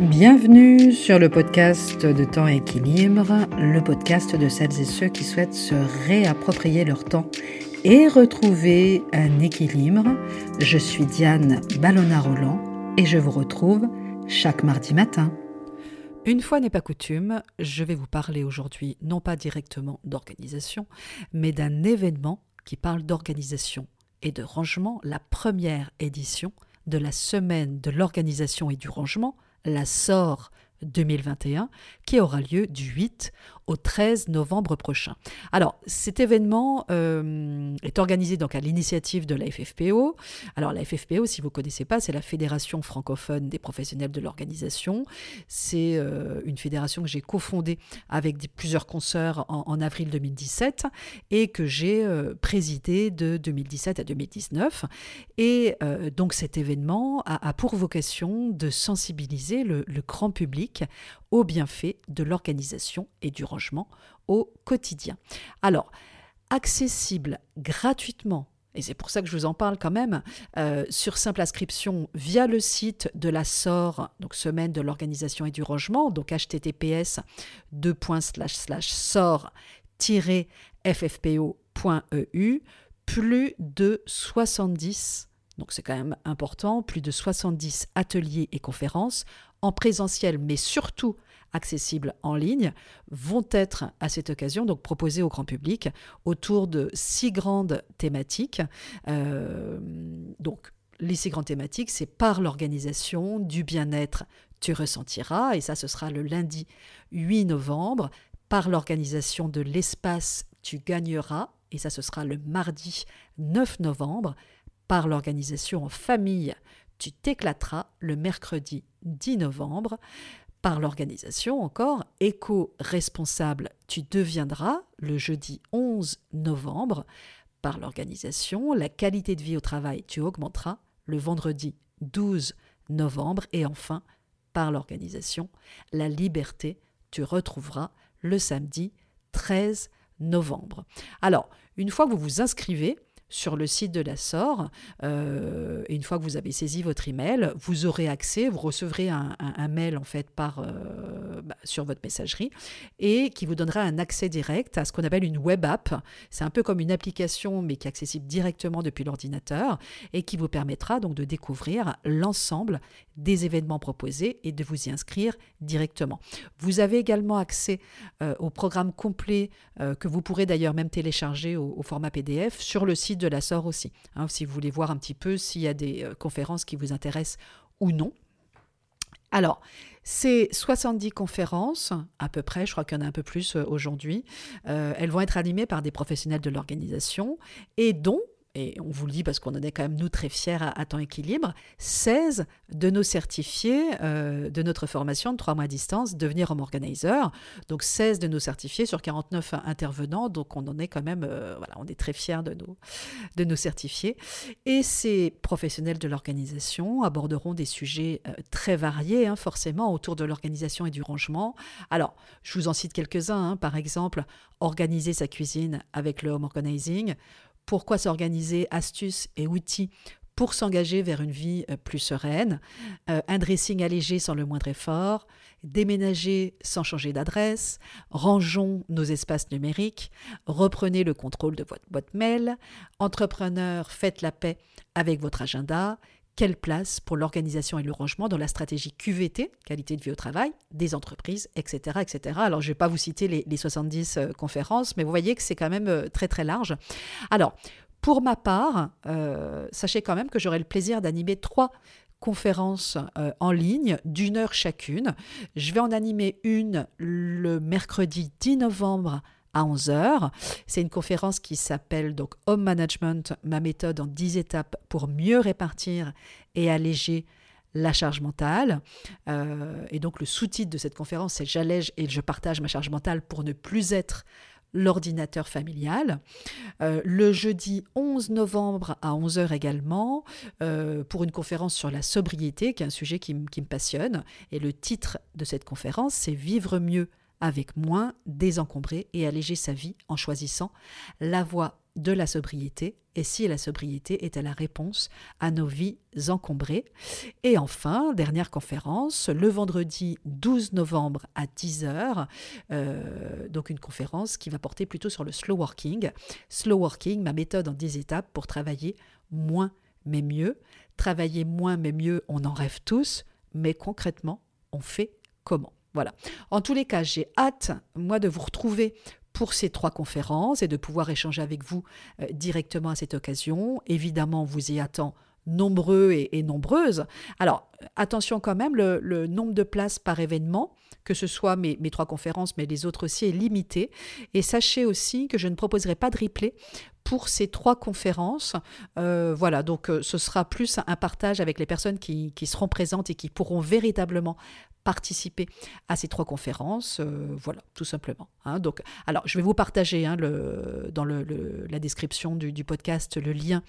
Bienvenue sur le podcast de Temps Équilibre, le podcast de celles et ceux qui souhaitent se réapproprier leur temps et retrouver un équilibre. Je suis Diane Ballona-Roland et je vous retrouve chaque mardi matin. Une fois n'est pas coutume, je vais vous parler aujourd'hui non pas directement d'organisation, mais d'un événement qui parle d'organisation et de rangement, la première édition de la semaine de l'organisation et du rangement la SOR 2021 qui aura lieu du 8 au 13 novembre prochain. Alors, cet événement euh, est organisé donc à l'initiative de la FFPO. Alors, la FFPO, si vous ne connaissez pas, c'est la Fédération francophone des professionnels de l'organisation. C'est euh, une fédération que j'ai cofondée avec plusieurs consoeurs en, avril 2017 et que j'ai euh, présidée de 2017 à 2019. Et donc, cet événement a, pour vocation de sensibiliser le, le grand public aux bienfaits de l'organisation et du rangement au quotidien. Alors, accessible gratuitement et c'est pour ça que je vous en parle quand même, euh, sur simple inscription via le site de la SOR, donc Semaine de l'Organisation et du Rangement, donc https sor-ffpo.eu, plus de 70, donc c'est quand même important, plus de 70 ateliers et conférences en présentiel, mais surtout accessibles en ligne, vont être à cette occasion donc proposés au grand public autour de six grandes thématiques. Euh, donc les six grandes thématiques, c'est par l'organisation du bien-être, tu ressentiras, et ça ce sera le lundi 8 novembre, par l'organisation de l'espace, tu gagneras, et ça ce sera le mardi 9 novembre, par l'organisation en famille, tu t'éclateras le mercredi 10 novembre. Par l'organisation encore, éco-responsable, tu deviendras le jeudi 11 novembre. Par l'organisation, la qualité de vie au travail, tu augmenteras le vendredi 12 novembre. Et enfin, par l'organisation, la liberté, tu retrouveras le samedi 13 novembre. Alors, une fois que vous vous inscrivez, sur le site de la SOR. Euh, une fois que vous avez saisi votre email, vous aurez accès, vous recevrez un, mail en fait par, euh, bah, sur votre messagerie et qui vous donnera un accès direct à ce qu'on appelle une web app. C'est un peu comme une application mais qui est accessible directement depuis l'ordinateur et qui vous permettra donc de découvrir l'ensemble des événements proposés et de vous y inscrire directement. Vous avez également accès euh, au programme complet que vous pourrez d'ailleurs même télécharger au, au format PDF sur le site de la SOR aussi, hein, si vous voulez voir un petit peu s'il y a des euh, conférences qui vous intéressent ou non. Alors, ces 70 conférences, à peu près, je crois qu'il y en a un peu plus euh, aujourd'hui, euh, elles vont être animées par des professionnels de l'organisation et dont et on vous le dit parce qu'on en est quand même nous très fiers à, temps équilibre, 16 de nos certifiés euh, de notre formation de 3 mois à distance, devenir home organizer. Donc 16 de nos certifiés sur 49 intervenants. Donc on en est quand même, euh, voilà, on est très fiers de nos, de nos certifiés. Et ces professionnels de l'organisation aborderont des sujets euh, très variés, hein, forcément, autour de l'organisation et du rangement. Alors, je vous en cite quelques-uns. Hein. par exemple, organiser sa cuisine avec le home organizing pourquoi s'organiser, astuces et outils pour s'engager vers une vie euh, plus sereine, euh, un dressing allégé sans le moindre effort, déménager sans changer d'adresse, rangeons nos espaces numériques, reprenez le contrôle de votre boîte mail, entrepreneur, faites la paix avec votre agenda, quelle place pour l'organisation et le rangement dans la stratégie QVT, qualité de vie au travail, des entreprises, etc. etc. Alors, je ne vais pas vous citer les, 70 euh, conférences, mais vous voyez que c'est quand même euh, très très large. Alors, pour ma part, euh, sachez quand même que j'aurai le plaisir d'animer trois conférences en ligne d'une heure chacune. Je vais en animer une le mercredi 10 novembre à 11h. C'est une conférence qui s'appelle donc Home Management, ma méthode en 10 étapes pour mieux répartir et alléger la charge mentale. Euh, et donc le sous-titre de cette conférence, c'est J'allège et je partage ma charge mentale pour ne plus être l'ordinateur familial. Euh, le jeudi 11 novembre à 11h également, euh, pour une conférence sur la sobriété, qui est un sujet qui, qui me passionne. Et le titre de cette conférence, c'est Vivre mieux avec moins, désencombrer et alléger sa vie en choisissant la voie de la sobriété et si la sobriété était la réponse à nos vies encombrées. Et enfin, dernière conférence, le vendredi 12 novembre à 10h, euh, donc une conférence qui va porter plutôt sur le slow working. Slow working, ma méthode en 10 étapes pour travailler moins mais mieux. Travailler moins mais mieux, on en rêve tous, mais concrètement, on fait comment? Voilà. En tous les cas, j'ai hâte, moi, de vous retrouver pour ces trois conférences et de pouvoir échanger avec vous euh, directement à cette occasion. Évidemment, vous y attend nombreux et, nombreuses. Alors, attention quand même, le, nombre de places par événement, que ce soit mes, trois conférences, mais les autres aussi, est limité. Et sachez aussi que je ne proposerai pas de replay pour ces trois conférences. Euh, voilà, donc euh, ce sera plus un partage avec les personnes qui, seront présentes et qui pourront véritablement participer à ces trois conférences. Euh, voilà, tout simplement. Hein. alors, je vais vous partager hein, dans la description du, podcast le lien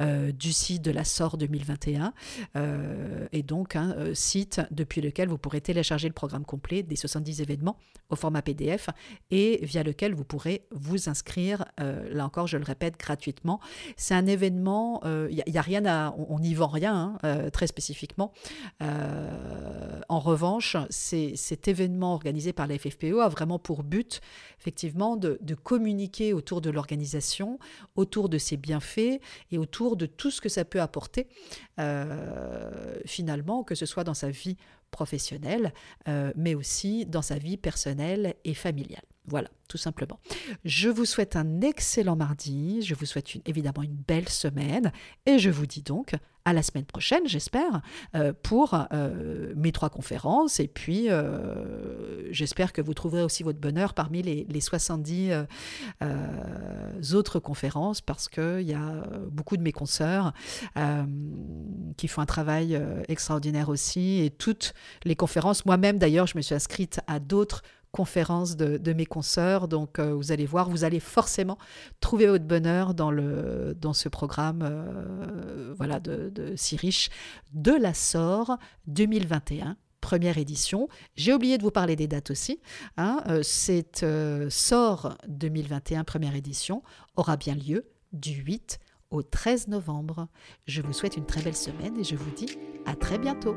du site de la SOR 2021 euh, et donc un hein, site depuis lequel vous pourrez télécharger le programme complet des 70 événements au format PDF et via lequel vous pourrez vous inscrire, là encore, je le répète, gratuitement. C'est un événement, il n'y a, rien à, on n'y vend rien très spécifiquement. en revanche, cet événement organisé par la FFPO a vraiment pour but, effectivement, de, communiquer autour de l'organisation, autour de ses bienfaits et autour de tout ce que ça peut apporter, euh, que ce soit dans sa vie professionnelle, euh, mais aussi dans sa vie personnelle et familiale. Voilà, tout simplement. Je vous souhaite un excellent mardi, je vous souhaite évidemment une belle semaine et je vous dis donc à la semaine prochaine, j'espère, euh, pour euh, mes trois conférences. Et puis, euh, j'espère que vous trouverez aussi votre bonheur parmi les, 70 autres conférences, parce qu'il y a beaucoup de mes consoeurs qui font un travail extraordinaire aussi. Et toutes les conférences, moi-même d'ailleurs, je me suis inscrite à d'autres conférences de, mes consoeurs. Donc euh, vous allez voir, vous allez forcément trouver votre bonheur dans, le, dans ce programme euh, voilà, de, si riche de la SOR 2021 première édition. J'ai oublié de vous parler des dates aussi. Hein. Euh, cette SOR 2021 première édition aura bien lieu du 8 au 13 novembre. Je vous souhaite une très belle semaine et je vous dis à très bientôt.